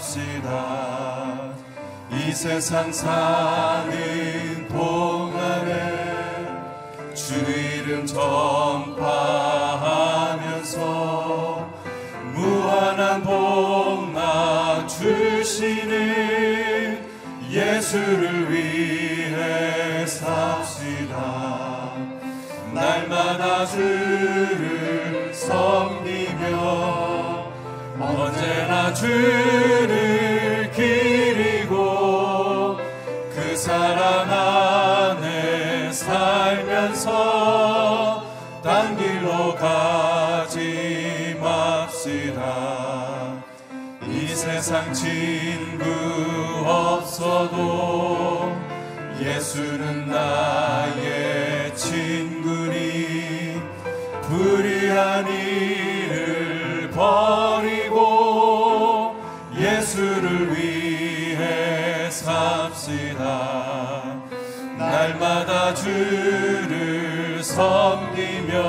맙시다 이 세상 사는 동안에 주 이름 전파하면서 무한한 복나 주시는 예수를 위해 삽시다. 날마다 주를 섬기며 언제나 주를 기리고 그 사랑 안에 살면서 딴 길로 가지 맙시다. 이 세상 친구 없어도 예수는 나 삽시다. 날마다 주를 섬기며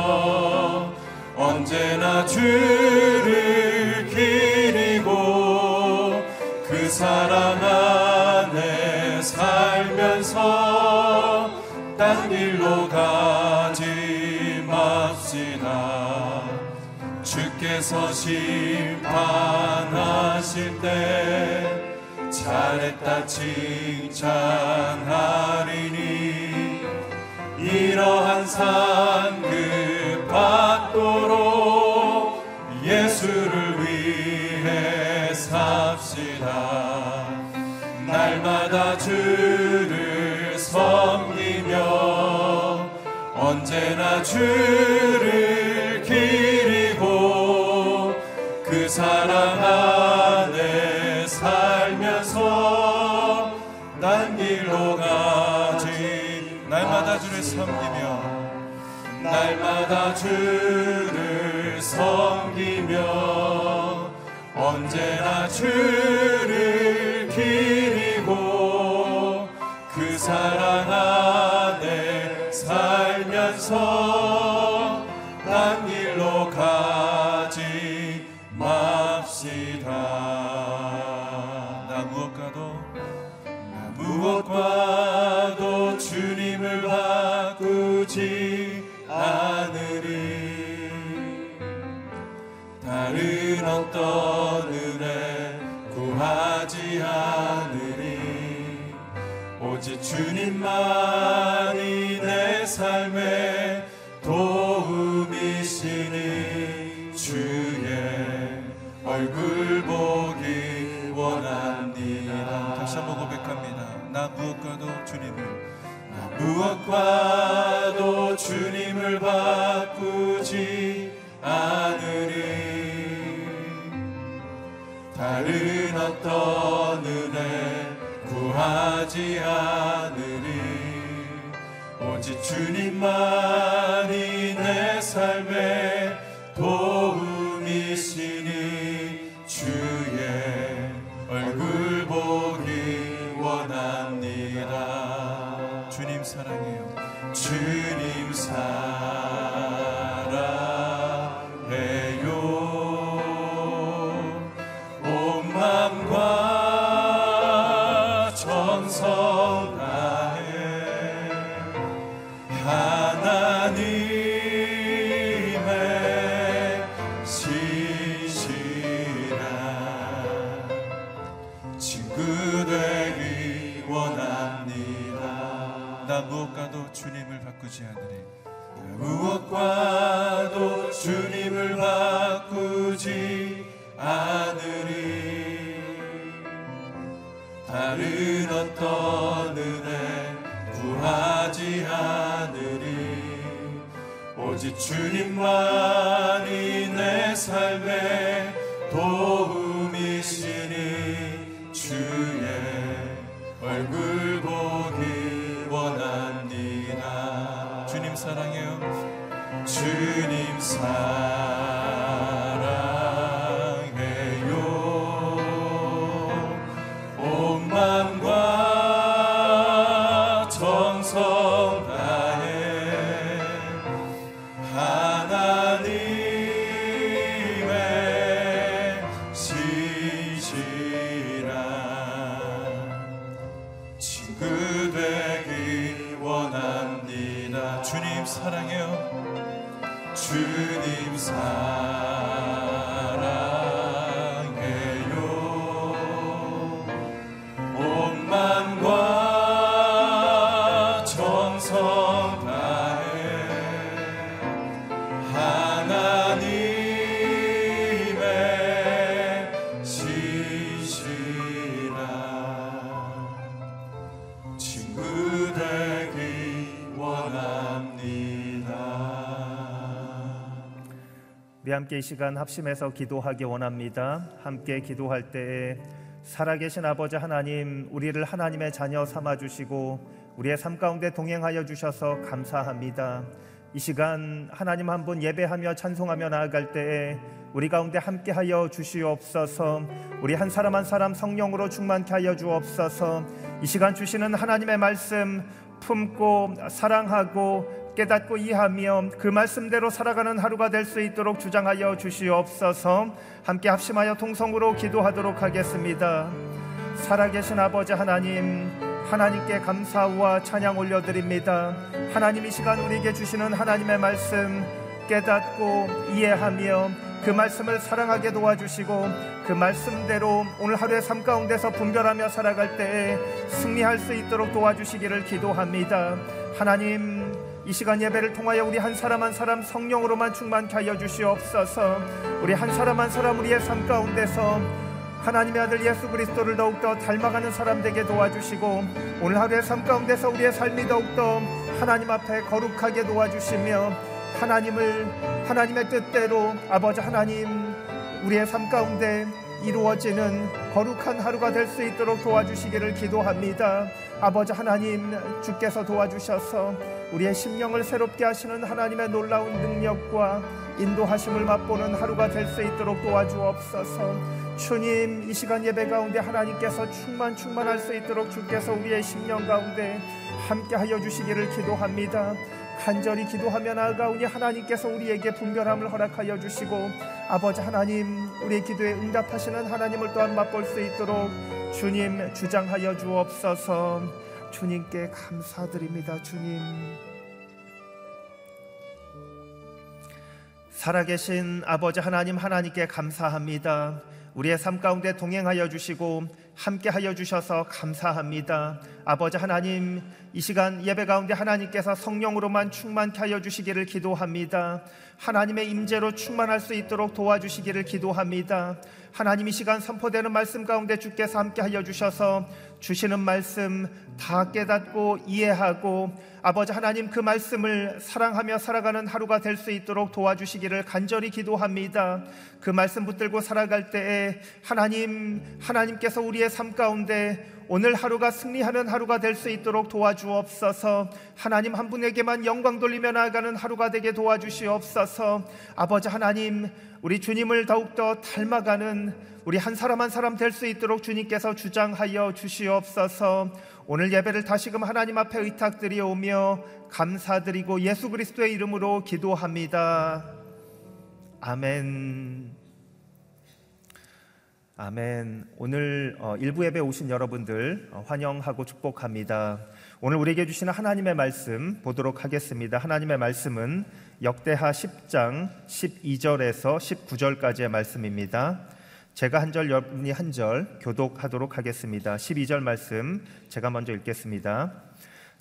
언제나 주를 기리고 그 사랑 안에 살면서 딴 길로 가지 맙시다. 주께서 심판하실 때 잘했다 칭찬하리니. 이러한 상급 받도록 예수를 위해 삽시다. 날마다 주를 섬기며 언제나 주를 기리고 그 사랑 딴 길로 가지 날마다 주를 섬기며 날마다 주를 섬기며 언제나 주를 기리고 그 사랑 안에 살면서 어떤 은혜 구하지 않으리. 오직 주님만이 내 삶의 도움이시니 주의 얼굴 보기 원합니다. 다시 한번 고백합니다. 나 무엇과도 주님을 나 무엇과 다른 어떤 은혜 구하지 않으리. 오직 주님만이 내 삶의 바꾸지 않으리 나 무엇과도 주님을 바꾸지 않으리 다른 어떤 은혜 구하지 않으리 오직 주님만이 내 삶의 주님 사랑해요. 온 맘과 정성 다해 하나님의 시시라 친구 되기 원합니다. 주님 사랑해요 주님 사 함께 이 시간 합심해서 기도하기 원합니다. 함께 기도할 때에 살아계신 아버지 하나님, 우리를 하나님의 자녀 삼아 주시고 우리의 삶 가운데 동행하여 주셔서 감사합니다. 이 시간 하나님 한 분 예배하며 찬송하며 나아갈 때에 우리 가운데 함께하여 주시옵소서. 우리 한 사람 한 사람 성령으로 충만케 하여 주옵소서. 이 시간 주시는 하나님의 말씀 품고 사랑하고 깨닫고 이해하며 그 말씀대로 살아가는 하루가 될 수 있도록 주장하여 주시옵소서. 함께 합심하여 통성으로 기도하도록 하겠습니다. 살아계신 아버지 하나님, 하나님께 감사와 찬양 올려드립니다. 하나님 이 시간 우리에게 주시는 하나님의 말씀 깨닫고 이해하며 그 말씀을 사랑하게 도와주시고 그 말씀대로 오늘 하루의 삶 가운데서 분별하며 살아갈 때에 승리할 수 있도록 도와주시기를 기도합니다. 하나님 이 시간 예배를 통하여 우리 한 사람 한 사람 성령으로만 충만케 하여 주시옵소서. 우리 한 사람 한 사람 우리의 삶 가운데서 하나님의 아들 예수 그리스도를 더욱더 닮아가는 사람 되게 도와주시고 오늘 하루의 삶 가운데서 우리의 삶이 더욱더 하나님 앞에 거룩하게 도와주시며 하나님을 하나님의 뜻대로 아버지 하나님 우리의 삶 가운데 이루어지는 거룩한 하루가 될 수 있도록 도와주시기를 기도합니다. 아버지 하나님 주께서 도와주셔서 우리의 심령을 새롭게 하시는 하나님의 놀라운 능력과 인도하심을 맛보는 하루가 될 수 있도록 도와주옵소서. 주님 이 시간 예배 가운데 하나님께서 충만 충만할 수 있도록 주께서 우리의 심령 가운데 함께하여 주시기를 기도합니다. 간절히 기도하며 나아가오니 하나님께서 우리에게 분별함을 허락하여 주시고 아버지 하나님 우리의 기도에 응답하시는 하나님을 또한 맛볼 수 있도록 주님 주장하여 주옵소서. 주님께 감사드립니다 주님. 살아계신 아버지 하나님 하나님께 감사합니다 우리의 삶 가운데 동행하여 주시고 함께하여 주셔서 감사합니다. 아버지 하나님, 이 시간 예배 가운데 하나님께서 성령으로만 충만케 하여 주시기를 기도합니다. 하나님의 임재로 충만할 수 있도록 도와주시기를 기도합니다. 하나님 이 시간 선포되는 말씀 가운데 주께서 함께하여 주셔서 주시는 말씀 다 깨닫고 이해하고 아버지 하나님 그 말씀을 사랑하며 살아가는 하루가 될 수 있도록 도와주시기를 간절히 기도합니다. 그 말씀 붙들고 살아갈 때에 하나님 하나님께서 우리의 삶 가운데 오늘 하루가 승리하는 하루가 될 수 있도록 도와주옵소서. 하나님 한 분에게만 영광 돌리며 나아가는 하루가 되게 도와주시옵소서. 아버지 하나님, 우리 주님을 더욱더 닮아가는 우리 한 사람 한 사람 될 수 있도록 주님께서 주장하여 주시옵소서. 오늘 예배를 다시금 하나님 앞에 의탁드리오며 감사드리고 예수 그리스도의 이름으로 기도합니다. 아멘. 아멘. 오늘 어, 일부 예배 오신 여러분들 어, 환영하고 축복합니다. 오늘 우리에게 주시는 하나님의 말씀 보도록 하겠습니다. 하나님의 말씀은 역대하 10장 12절에서 19절까지의 말씀입니다. 제가 한 절, 여러분이 한 절 교독하도록 하겠습니다. 12절 말씀 제가 먼저 읽겠습니다.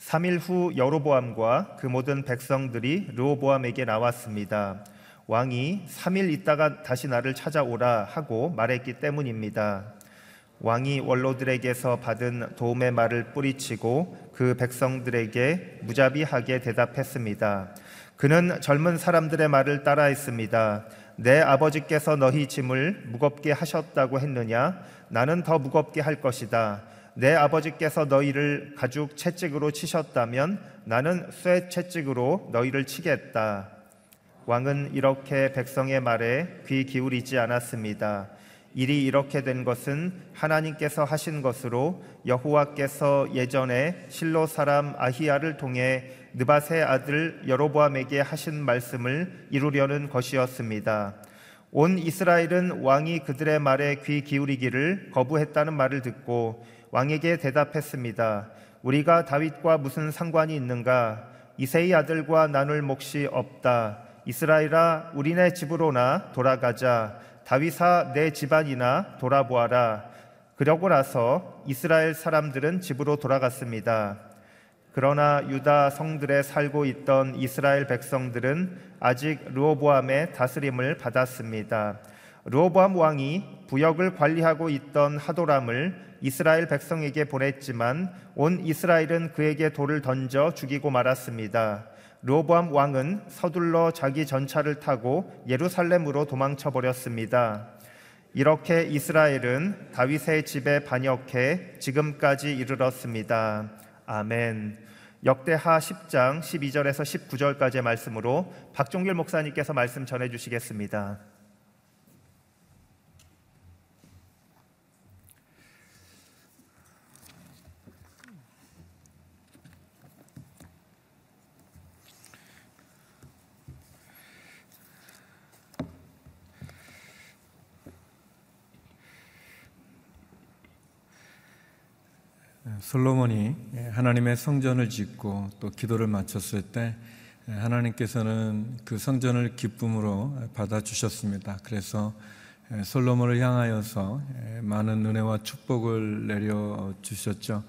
3일 후 여로보암과 그 모든 백성들이 르호보암에게 나왔습니다. 왕이 3일 있다가 다시 나를 찾아오라 하고 말했기 때문입니다. 왕이 원로들에게서 받은 도움의 말을 뿌리치고 그 백성들에게 무자비하게 대답했습니다. 그는 젊은 사람들의 말을 따라했습니다. 내 아버지께서 너희 짐을 무겁게 하셨다고 했느냐? 나는 더 무겁게 할 것이다. 내 아버지께서 너희를 가죽 채찍으로 치셨다면 나는 쇠 채찍으로 너희를 치겠다. 왕은 이렇게 백성의 말에 귀 기울이지 않았습니다. 일이 이렇게 된 것은 하나님께서 하신 것으로 여호와께서 예전에 실로 사람 아히야를 통해 느바세 아들 여로보암에게 하신 말씀을 이루려는 것이었습니다. 온 이스라엘은 왕이 그들의 말에 귀 기울이기를 거부했다는 말을 듣고 왕에게 대답했습니다. 우리가 다윗과 무슨 상관이 있는가? 이세의 아들과 나눌 몫이 없다. 이스라엘아, 우리네 집으로나 돌아가자. 다윗아, 내 집안이나 돌아보아라. 그러고 나서 이스라엘 사람들은 집으로 돌아갔습니다. 그러나 유다 성들에 살고 있던 이스라엘 백성들은 아직 르호보암의 다스림을 받았습니다. 르호보암 왕이 부역을 관리하고 있던 하도람을 이스라엘 백성에게 보냈지만 온 이스라엘은 그에게 돌을 던져 죽이고 말았습니다. 르호보암 왕은 서둘러 자기 전차를 타고 예루살렘으로 도망쳐 버렸습니다. 이렇게 이스라엘은 다윗의 집에 반역해 지금까지 이르렀습니다. 아멘. 역대하 10장 12절에서 19절까지의 말씀으로 박종길 목사님께서 말씀 전해 주시겠습니다. 솔로몬이 하나님의 성전을 짓고 또 기도를 마쳤을 때 하나님께서는 그 성전을 기쁨으로 받아 주셨습니다. 그래서 솔로몬을 향하여서 많은 은혜와 축복을 내려 주셨죠.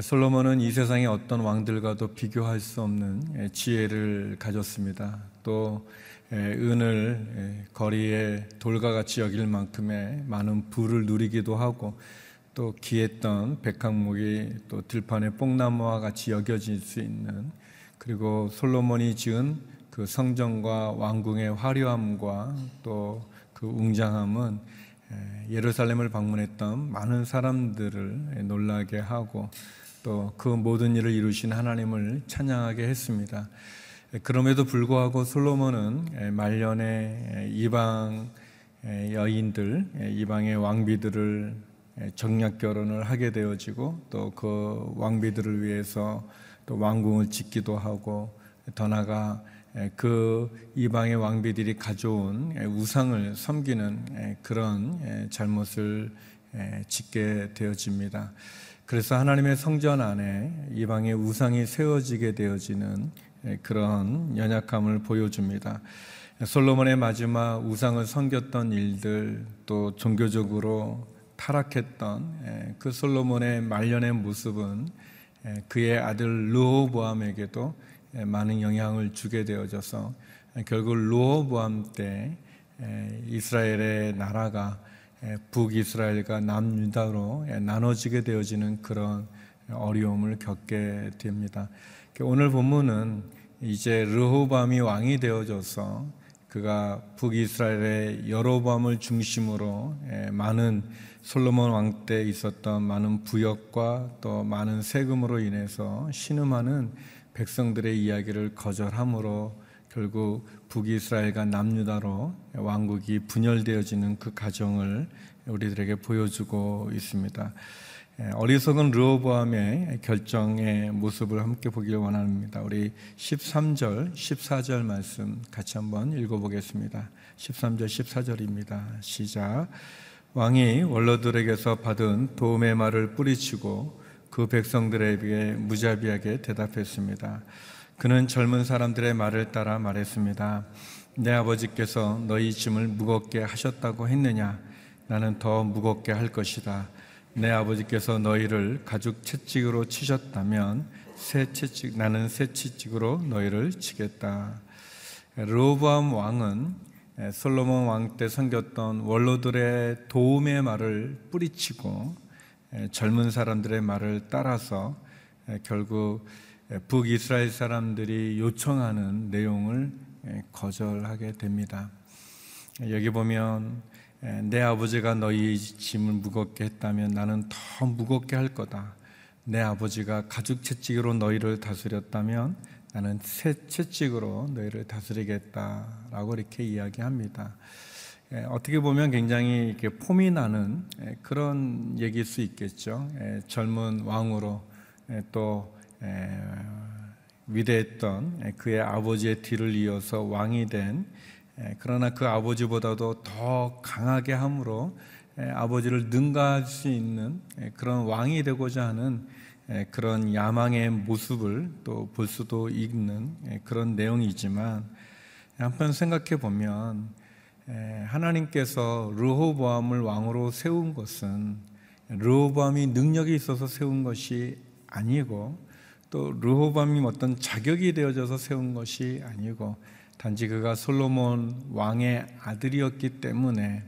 솔로몬은 이 세상의 어떤 왕들과도 비교할 수 없는 지혜를 가졌습니다. 또 은을 거리에 돌과 같이 여길 만큼의 많은 부를 누리기도 하고 또 귀했던 백항목이 또 들판의 뽕나무와 같이 여겨질 수 있는 그리고 솔로몬이 지은 그 성전과 왕궁의 화려함과 또 그 웅장함은 예루살렘을 방문했던 많은 사람들을 놀라게 하고 또 그 모든 일을 이루신 하나님을 찬양하게 했습니다. 그럼에도 불구하고 솔로몬은 말년에 이방 여인들, 이방의 왕비들을 정략 결혼을 하게 되어지고 또 그 왕비들을 위해서 또 왕궁을 짓기도 하고 더 나아가 그 이방의 왕비들이 가져온 우상을 섬기는 그런 잘못을 짓게 되어집니다. 그래서 하나님의 성전 안에 이방의 우상이 세워지게 되어지는 그런 연약함을 보여줍니다. 솔로몬의 마지막 우상을 섬겼던 일들 또 종교적으로 타락했던 그 솔로몬의 말년의 모습은 그의 아들 르호보암에게도 많은 영향을 주게 되어져서 결국 르호보암 때 이스라엘의 나라가 북이스라엘과 남유다로 나눠지게 되어지는 그런 어려움을 겪게 됩니다. 오늘 본문은 이제 르호밤이 왕이 되어져서 그가 북이스라엘의 여로밤을 중심으로 많은 솔로몬 왕 때 있었던 많은 부역과 또 많은 세금으로 인해서 신음하는 백성들의 이야기를 거절함으로 결국 북이스라엘과 남유다로 왕국이 분열되어지는 그 과정을 우리들에게 보여주고 있습니다. 어리석은 르호보암의 결정의 모습을 함께 보기를 원합니다. 우리 13절, 14절 말씀 같이 한번 읽어보겠습니다. 13절, 14절입니다. 시작. 왕이 원로들에게서 받은 도움의 말을 뿌리치고 그 백성들에게 무자비하게 대답했습니다. 그는 젊은 사람들의 말을 따라 말했습니다. 내 아버지께서 너희 짐을 무겁게 하셨다고 했느냐? 나는 더 무겁게 할 것이다. 내 아버지께서 너희를 가죽 채찍으로 치셨다면 새 채찍 나는 새 채찍으로 너희를 치겠다. 르호보암 왕은 솔로몬 왕때 섬겼던 원로들의 도움의 말을 뿌리치고 젊은 사람들의 말을 따라서 결국 북이스라엘 사람들이 요청하는 내용을 거절하게 됩니다. 여기 보면 내 아버지가 너희 짐을 무겁게 했다면 나는 더 무겁게 할 거다. 내 아버지가 가죽 채찍으로 너희를 다스렸다면 나는 새 채찍으로 너희를 다스리겠다라고 이렇게 이야기합니다. 어떻게 보면 굉장히 이렇게 폼이 나는 그런 얘기일 수 있겠죠. 젊은 왕으로 또 위대했던 그의 아버지의 뒤를 이어서 왕이 된 그러나 그 아버지보다도 더 강하게 함으로 아버지를 능가할 수 있는 그런 왕이 되고자 하는 그런 야망의 모습을 또 볼 수도 있는 그런 내용이지만 한편 생각해 보면 하나님께서 르호보암을 왕으로 세운 것은 르호보암이 능력이 있어서 세운 것이 아니고 또 르호보암이 어떤 자격이 되어져서 세운 것이 아니고 단지 그가 솔로몬 왕의 아들이었기 때문에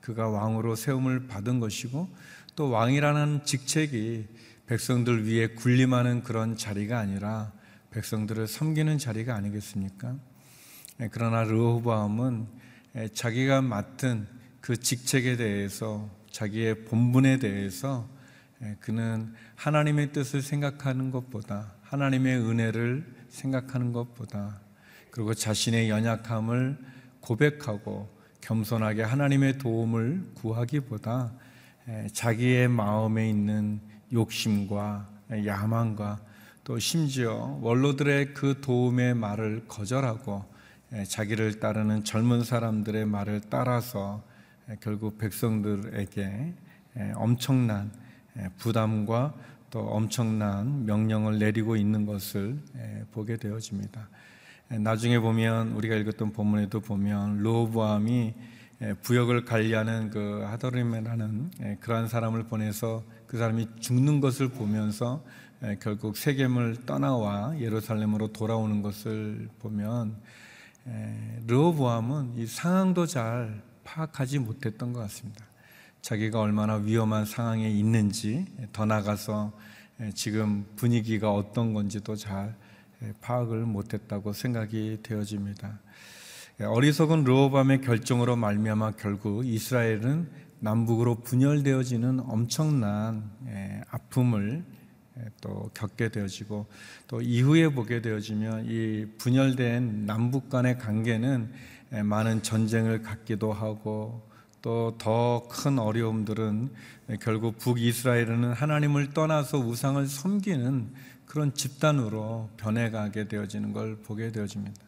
그가 왕으로 세움을 받은 것이고 또 왕이라는 직책이 백성들 위에 군림하는 그런 자리가 아니라 백성들을 섬기는 자리가 아니겠습니까? 그러나 르호보암은 자기가 맡은 그 직책에 대해서 자기의 본분에 대해서 그는 하나님의 뜻을 생각하는 것보다 하나님의 은혜를 생각하는 것보다 그리고 자신의 연약함을 고백하고 겸손하게 하나님의 도움을 구하기보다 자기의 마음에 있는 욕심과 야망과 또 심지어 원로들의 그 도움의 말을 거절하고 자기를 따르는 젊은 사람들의 말을 따라서 결국 백성들에게 엄청난 부담과 또 엄청난 명령을 내리고 있는 것을 보게 되어집니다. 나중에 보면 우리가 읽었던 본문에도 보면 로보암이 부역을 관리하는 그 하더림이라는 그러한 사람을 보내서 그 사람이 죽는 것을 보면서 결국 세겜을 떠나와 예루살렘으로 돌아오는 것을 보면 르호보암은 이 상황도 잘 파악하지 못했던 것 같습니다. 자기가 얼마나 위험한 상황에 있는지 더 나가서 지금 분위기가 어떤 건지도 잘 파악을 못했다고 생각이 되어집니다. 어리석은 르호밤의 결정으로 말미암아 결국 이스라엘은 남북으로 분열되어지는 엄청난 아픔을 또 겪게 되어지고 또 이후에 보게 되어지면 이 분열된 남북 간의 관계는 많은 전쟁을 갖기도 하고 또 더 큰 어려움들은 결국 북이스라엘은 하나님을 떠나서 우상을 섬기는 그런 집단으로 변해가게 되어지는 걸 보게 되어집니다.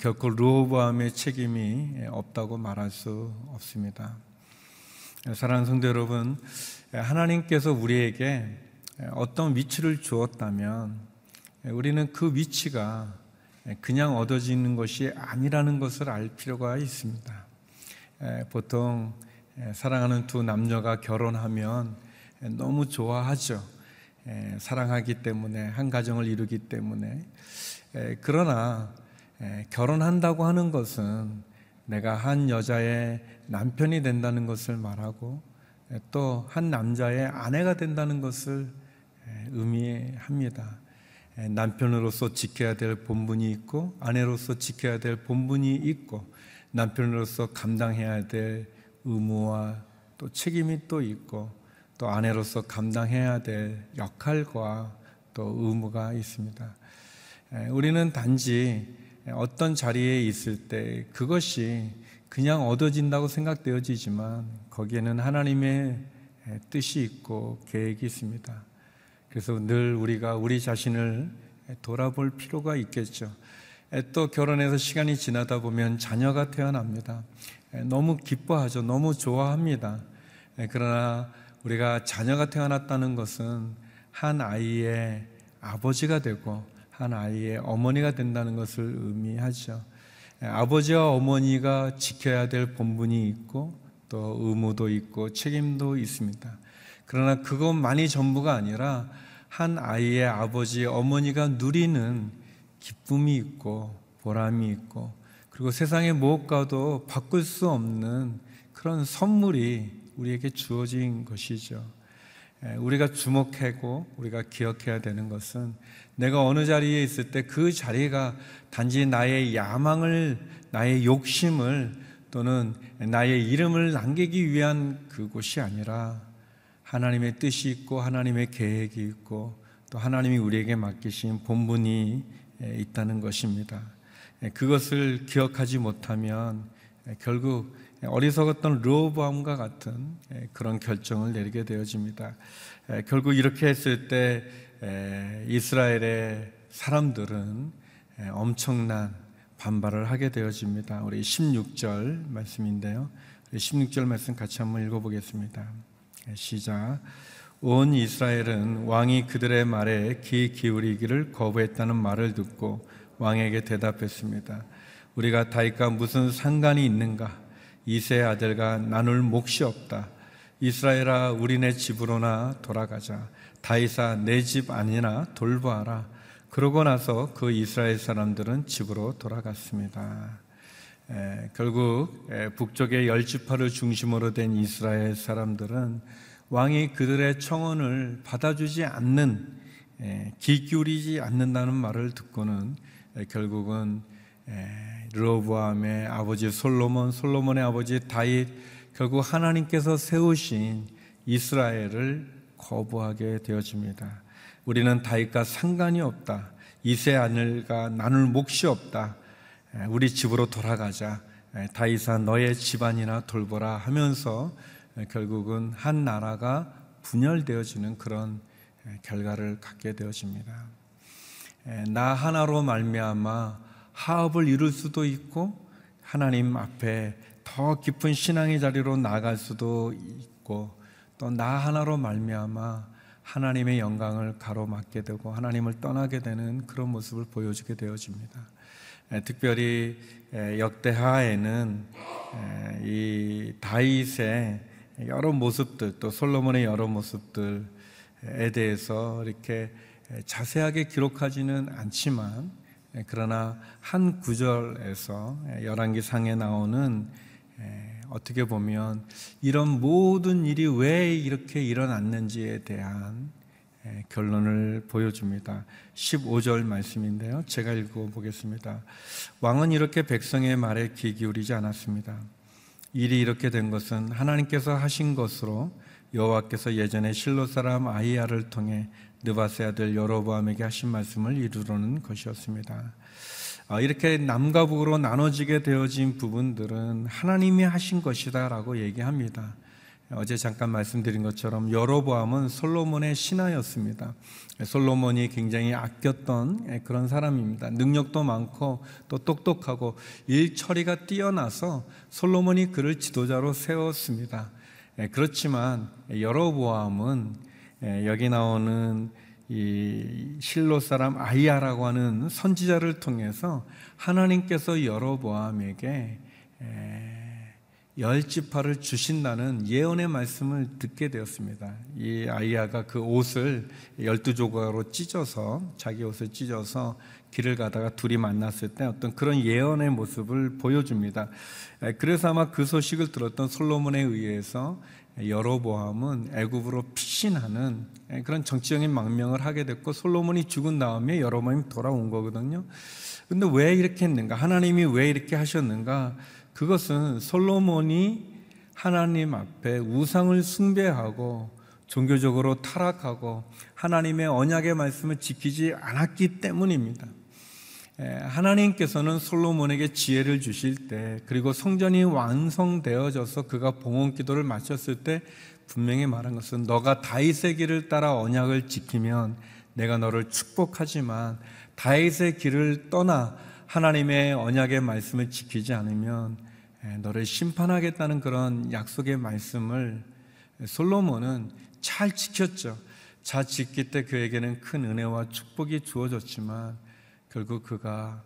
결코 르호보암의 책임이 없다고 말할 수 없습니다. 사랑하는 성도 여러분, 하나님께서 우리에게 어떤 위치를 주었다면 우리는 그 위치가 그냥 얻어지는 것이 아니라는 것을 알 필요가 있습니다. 보통 사랑하는 두 남녀가 결혼하면 너무 좋아하죠. 사랑하기 때문에 한 가정을 이루기 때문에 그러나 결혼한다고 하는 것은 내가 한 여자의 남편이 된다는 것을 말하고 또 한 남자의 아내가 된다는 것을 의미합니다. 남편으로서 지켜야 될 본분이 있고 아내로서 지켜야 될 본분이 있고 남편으로서 감당해야 될 의무와 또 책임이 또 있고 또 아내로서 감당해야 될 역할과 또 의무가 있습니다. 우리는 단지 어떤 자리에 있을 때 그것이 그냥 얻어진다고 생각되어지지만 거기에는 하나님의 뜻이 있고 계획이 있습니다. 그래서 늘 우리가 우리 자신을 돌아볼 필요가 있겠죠. 또 결혼해서 시간이 지나다 보면 자녀가 태어납니다. 너무 기뻐하죠. 너무 좋아합니다. 그러나 우리가 자녀가 태어났다는 것은 한 아이의 아버지가 되고 한 아이의 어머니가 된다는 것을 의미하죠. 아버지와 어머니가 지켜야 될 본분이 있고 또 의무도 있고 책임도 있습니다. 그러나 그것만이 전부가 아니라 한 아이의 아버지, 어머니가 누리는 기쁨이 있고 보람이 있고 그리고 세상의 무엇과도 바꿀 수 없는 그런 선물이 우리에게 주어진 것이죠. 에, 우리가 주목하고 우리가 기억해야 되는 것은 내가 어느 자리에 있을 때 그 자리가 단지 나의 야망을 나의 욕심을 또는 나의 이름을 남기기 위한 그곳이 아니라 하나님의 뜻이 있고 하나님의 계획이 있고 또 하나님이 우리에게 맡기신 본분이 있다는 것입니다. 그것을 기억하지 못하면 결국 어리석었던 르호보암과 같은 그런 결정을 내리게 되어집니다. 결국 이렇게 했을 때 이스라엘의 사람들은 엄청난 반발을 하게 되어집니다. 우리 16절 말씀인데요. 16절 말씀 같이 한번 읽어보겠습니다. 시작. 온 이스라엘은 왕이 그들의 말에 귀 기울이기를 거부했다는 말을 듣고 왕에게 대답했습니다. 우리가 다윗과 무슨 상관이 있는가? 이세 아들과 나눌 몫이 없다. 이스라엘아 우리네 집으로나 돌아가자. 다윗아 내집 아니나 돌보아라. 그러고 나서 그 이스라엘 사람들은 집으로 돌아갔습니다. 에, 결국 에, 북쪽의 열 지파를 중심으로 된 이스라엘 사람들은 왕이 그들의 청원을 받아주지 않는 에, 귀 기울이지 않는다는 말을 듣고는 결국은 르호보암의 아버지 솔로몬, 솔로몬의 아버지 다윗 결국 하나님께서 세우신 이스라엘을 거부하게 되어집니다. 우리는 다윗과 상관이 없다. 이세 아들과 나눌 몫이 없다. 우리 집으로 돌아가자. 다윗아 너의 집안이나 돌보라 하면서 결국은 한 나라가 분열되어지는 그런 결과를 갖게 되어집니다. 나 하나로 말미암아 하업을 이룰 수도 있고 하나님 앞에 더 깊은 신앙의 자리로 나갈 수도 있고 또 나 하나로 말미암아 하나님의 영광을 가로막게 되고 하나님을 떠나게 되는 그런 모습을 보여주게 되어집니다. 특별히 역대하에는 이 다윗의 여러 모습들 또 솔로몬의 여러 모습들에 대해서 이렇게 자세하게 기록하지는 않지만 그러나 한 구절에서 열왕기 상에 나오는 어떻게 보면 이런 모든 일이 왜 이렇게 일어났는지에 대한 결론을 보여줍니다. 15절 말씀인데요. 제가 읽어 보겠습니다. 왕은 이렇게 백성의 말에 귀 기울이지 않았습니다. 일이 이렇게 된 것은 하나님께서 하신 것으로 여호와께서 예전에 실로 사람 아이야를 통해 느바세 아들 여로보암에게 하신 말씀을 이루려는 것이었습니다. 아, 이렇게 남과 북으로 나눠지게 되어진 부분들은 하나님이 하신 것이다라고 얘기합니다. 어제 잠깐 말씀드린 것처럼 여로보암은 솔로몬의 신하였습니다. 솔로몬이 굉장히 아꼈던 그런 사람입니다. 능력도 많고 또 똑똑하고 일 처리가 뛰어나서 솔로몬이 그를 지도자로 세웠습니다. 그렇지만 여로보암은 여기 나오는 이 실로 사람 아이야라고 하는 선지자를 통해서 하나님께서 여로보암에게 열 지파를 주신다는 예언의 말씀을 듣게 되었습니다. 이 아이야가 그 옷을 열두 조각으로 찢어서 자기 옷을 찢어서 길을 가다가 둘이 만났을 때 어떤 그런 예언의 모습을 보여줍니다. 그래서 아마 그 소식을 들었던 솔로몬에 의해서 여로보암은 애굽으로 피신하는 그런 정치적인 망명을 하게 됐고 솔로몬이 죽은 다음에 여로보암이 돌아온 거거든요. 근데 왜 이렇게 했는가? 하나님이 왜 이렇게 하셨는가? 그것은 솔로몬이 하나님 앞에 우상을 숭배하고 종교적으로 타락하고 하나님의 언약의 말씀을 지키지 않았기 때문입니다. 하나님께서는 솔로몬에게 지혜를 주실 때 그리고 성전이 완성되어져서 그가 봉헌 기도를 마쳤을 때 분명히 말한 것은 너가 다윗의 길을 따라 언약을 지키면 내가 너를 축복하지만 다윗의 길을 떠나 하나님의 언약의 말씀을 지키지 않으면 너를 심판하겠다는 그런 약속의 말씀을 솔로몬은 잘 지켰죠. 잘 지킬 때 그에게는 큰 은혜와 축복이 주어졌지만 결국 그가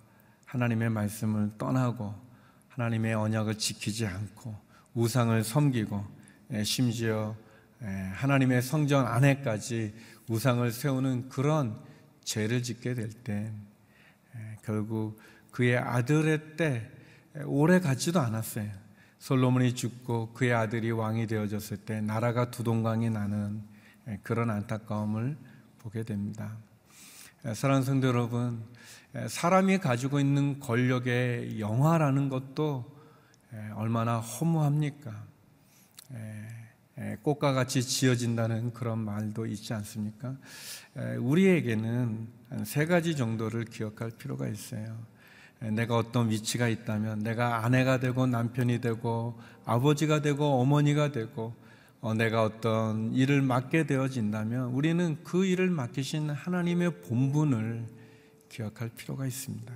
하나님의 말씀을 떠나고 하나님의 언약을 지키지 않고 우상을 섬기고 심지어 하나님의 성전 안에까지 우상을 세우는 그런 죄를 짓게 될 때 결국 그의 아들의 때 오래 가지도 않았어요. 솔로몬이 죽고 그의 아들이 왕이 되어졌을 때 나라가 두동강이 나는 그런 안타까움을 보게 됩니다. 사랑하는 성도 여러분, 사람이 가지고 있는 권력의 영화라는 것도 얼마나 허무합니까? 꽃과 같이 지어진다는 그런 말도 있지 않습니까? 우리에게는 세 가지 정도를 기억할 필요가 있어요. 내가 어떤 위치가 있다면 내가 아내가 되고 남편이 되고 아버지가 되고 어머니가 되고 어, 내가 어떤 일을 맡게 되어진다면 우리는 그 일을 맡기신 하나님의 본분을 기억할 필요가 있습니다.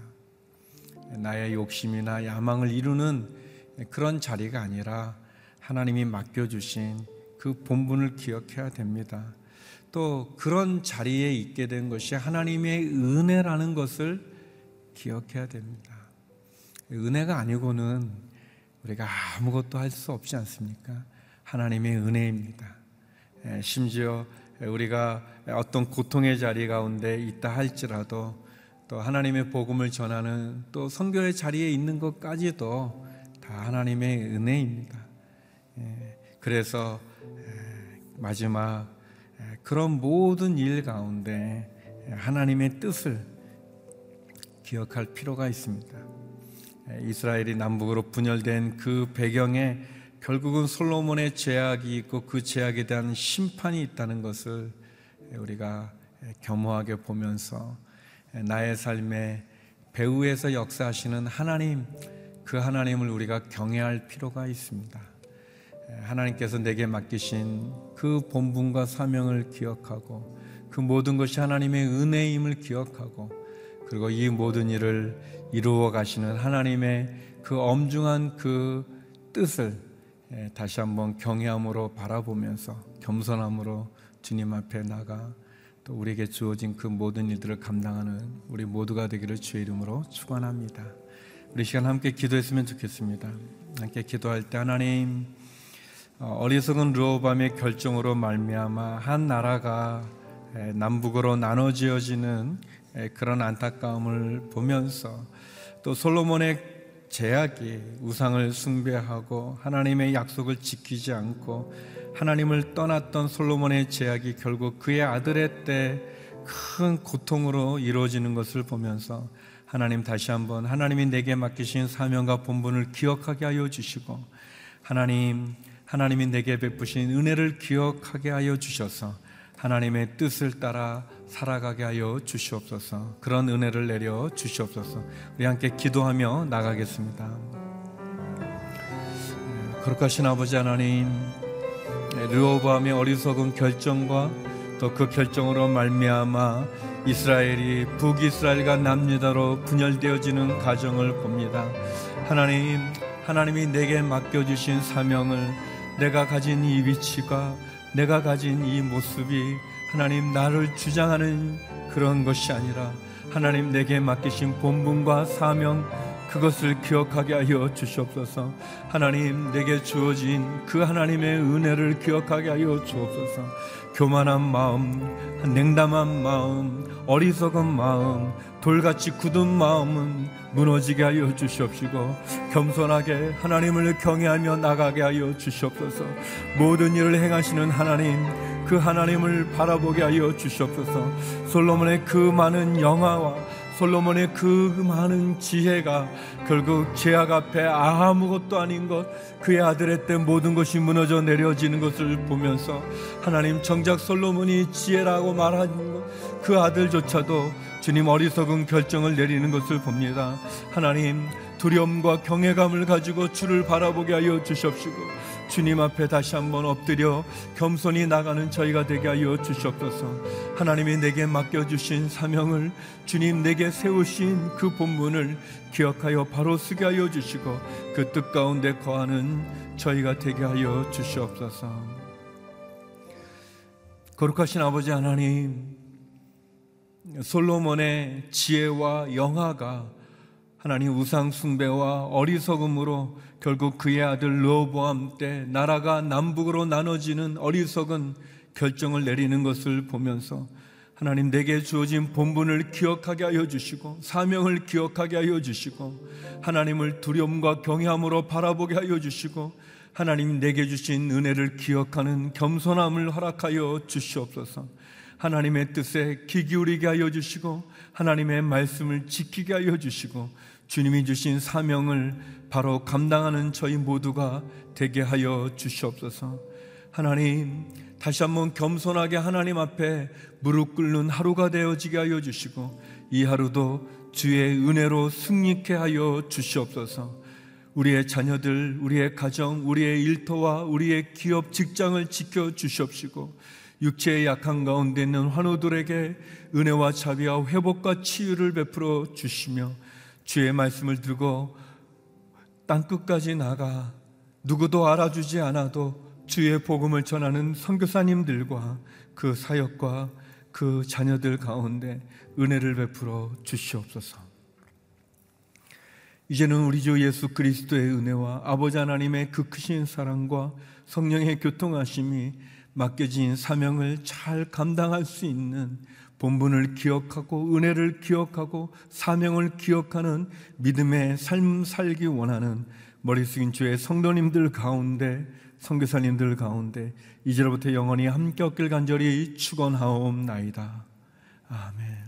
나의 욕심이나 야망을 이루는 그런 자리가 아니라 하나님이 맡겨주신 그 본분을 기억해야 됩니다. 또 그런 자리에 있게 된 것이 하나님의 은혜라는 것을 기억해야 됩니다. 은혜가 아니고는 우리가 아무것도 할 수 없지 않습니까? 하나님의 은혜입니다. 심지어 우리가 어떤 고통의 자리 가운데 있다 할지라도 또 하나님의 복음을 전하는 또 선교의 자리에 있는 것까지도 다 하나님의 은혜입니다. 그래서 마지막 그런 모든 일 가운데 하나님의 뜻을 기억할 필요가 있습니다. 이스라엘이 남북으로 분열된 그 배경에 결국은 솔로몬의 제약이 있고 그 제약에 대한 심판이 있다는 것을 우리가 겸허하게 보면서 나의 삶에 배후에서 역사하시는 하나님, 그 하나님을 우리가 경외할 필요가 있습니다. 하나님께서 내게 맡기신 그 본분과 사명을 기억하고 그 모든 것이 하나님의 은혜임을 기억하고 그리고 이 모든 일을 이루어 가시는 하나님의 그 엄중한 그 뜻을 다시 한번 경외함으로 바라보면서 겸손함으로 주님 앞에 나가 또 우리에게 주어진 그 모든 일들을 감당하는 우리 모두가 되기를 주의 이름으로 축원합니다. 우리 시간 함께 기도했으면 좋겠습니다. 함께 기도할 때 하나님 어, 어리석은 르호밤의 결정으로 말미암아 한 나라가 남북으로 나눠지어지는 그런 안타까움을 보면서 또 솔로몬의 제약이 우상을 숭배하고 하나님의 약속을 지키지 않고 하나님을 떠났던 솔로몬의 제약이 결국 그의 아들의 때 큰 고통으로 이루어지는 것을 보면서 하나님 다시 한번 하나님이 내게 맡기신 사명과 본분을 기억하게 하여 주시고 하나님 하나님이 내게 베푸신 은혜를 기억하게 하여 주셔서 하나님의 뜻을 따라 살아가게 하여 주시옵소서. 그런 은혜를 내려 주시옵소서. 우리 함께 기도하며 나가겠습니다. 네, 거룩하신 아버지 하나님, 르호보암의 어리석은 결정과 또 그 결정으로 말미암아 이스라엘이 북이스라엘과 남유다로 분열되어지는 가정을 봅니다. 하나님, 하나님이 내게 맡겨주신 사명을 내가 가진 이 위치가 내가 가진 이 모습이 하나님 나를 주장하는 그런 것이 아니라 하나님 내게 맡기신 본분과 사명 그것을 기억하게 하여 주시옵소서. 하나님 내게 주어진 그 하나님의 은혜를 기억하게 하여 주옵소서. 교만한 마음, 냉담한 마음, 어리석은 마음, 돌같이 굳은 마음은 무너지게 하여 주시옵시고 겸손하게 하나님을 경외하며 나가게 하여 주시옵소서. 모든 일을 행하시는 하나님, 그 하나님을 바라보게 하여 주시옵소서. 솔로몬의 그 많은 영화와 솔로몬의 그 많은 지혜가 결국 제약 앞에 아무것도 아닌 것, 그의 아들의 때 모든 것이 무너져 내려지는 것을 보면서 하나님 정작 솔로몬이 지혜라고 말하는 것, 그 아들조차도 주님 어리석은 결정을 내리는 것을 봅니다. 하나님 두려움과 경외감을 가지고 주를 바라보게 하여 주시옵시고 주님 앞에 다시 한번 엎드려 겸손히 나가는 저희가 되게 하여 주시옵소서. 하나님이 내게 맡겨주신 사명을 주님 내게 세우신 그 본문을 기억하여 바로 쓰게 하여 주시고 그 뜻 가운데 거하는 저희가 되게 하여 주시옵소서. 거룩하신 아버지 하나님, 솔로몬의 지혜와 영화가 하나님 우상 숭배와 어리석음으로 결국 그의 아들 르호보암 때 나라가 남북으로 나눠지는 어리석은 결정을 내리는 것을 보면서 하나님 내게 주어진 본분을 기억하게 하여 주시고 사명을 기억하게 하여 주시고 하나님을 두려움과 경외함으로 바라보게 하여 주시고 하나님 내게 주신 은혜를 기억하는 겸손함을 허락하여 주시옵소서. 하나님의 뜻에 귀 기울이게 하여 주시고 하나님의 말씀을 지키게 하여 주시고 주님이 주신 사명을 바로 감당하는 저희 모두가 되게 하여 주시옵소서. 하나님 다시 한번 겸손하게 하나님 앞에 무릎 꿇는 하루가 되어지게 하여 주시고 이 하루도 주의 은혜로 승리케 하여 주시옵소서. 우리의 자녀들, 우리의 가정, 우리의 일터와 우리의 기업, 직장을 지켜 주시옵시고 육체의 약한 가운데 있는 환우들에게 은혜와 자비와 회복과 치유를 베풀어 주시며 주의 말씀을 들고 땅 끝까지 나가 누구도 알아주지 않아도 주의 복음을 전하는 선교사님들과 그 사역과 그 자녀들 가운데 은혜를 베풀어 주시옵소서. 이제는 우리 주 예수 그리스도의 은혜와 아버지 하나님의 그 크신 사랑과 성령의 교통하심이 맡겨진 사명을 잘 감당할 수 있는 본분을 기억하고 은혜를 기억하고 사명을 기억하는 믿음의 삶 살기 원하는 머리 숙인 주의 성도님들 가운데 선교사님들 가운데 이제로부터 영원히 함께 얻길 간절히 축원하옵나이다. 아멘.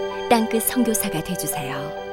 땅끝 선교사가 되주세요.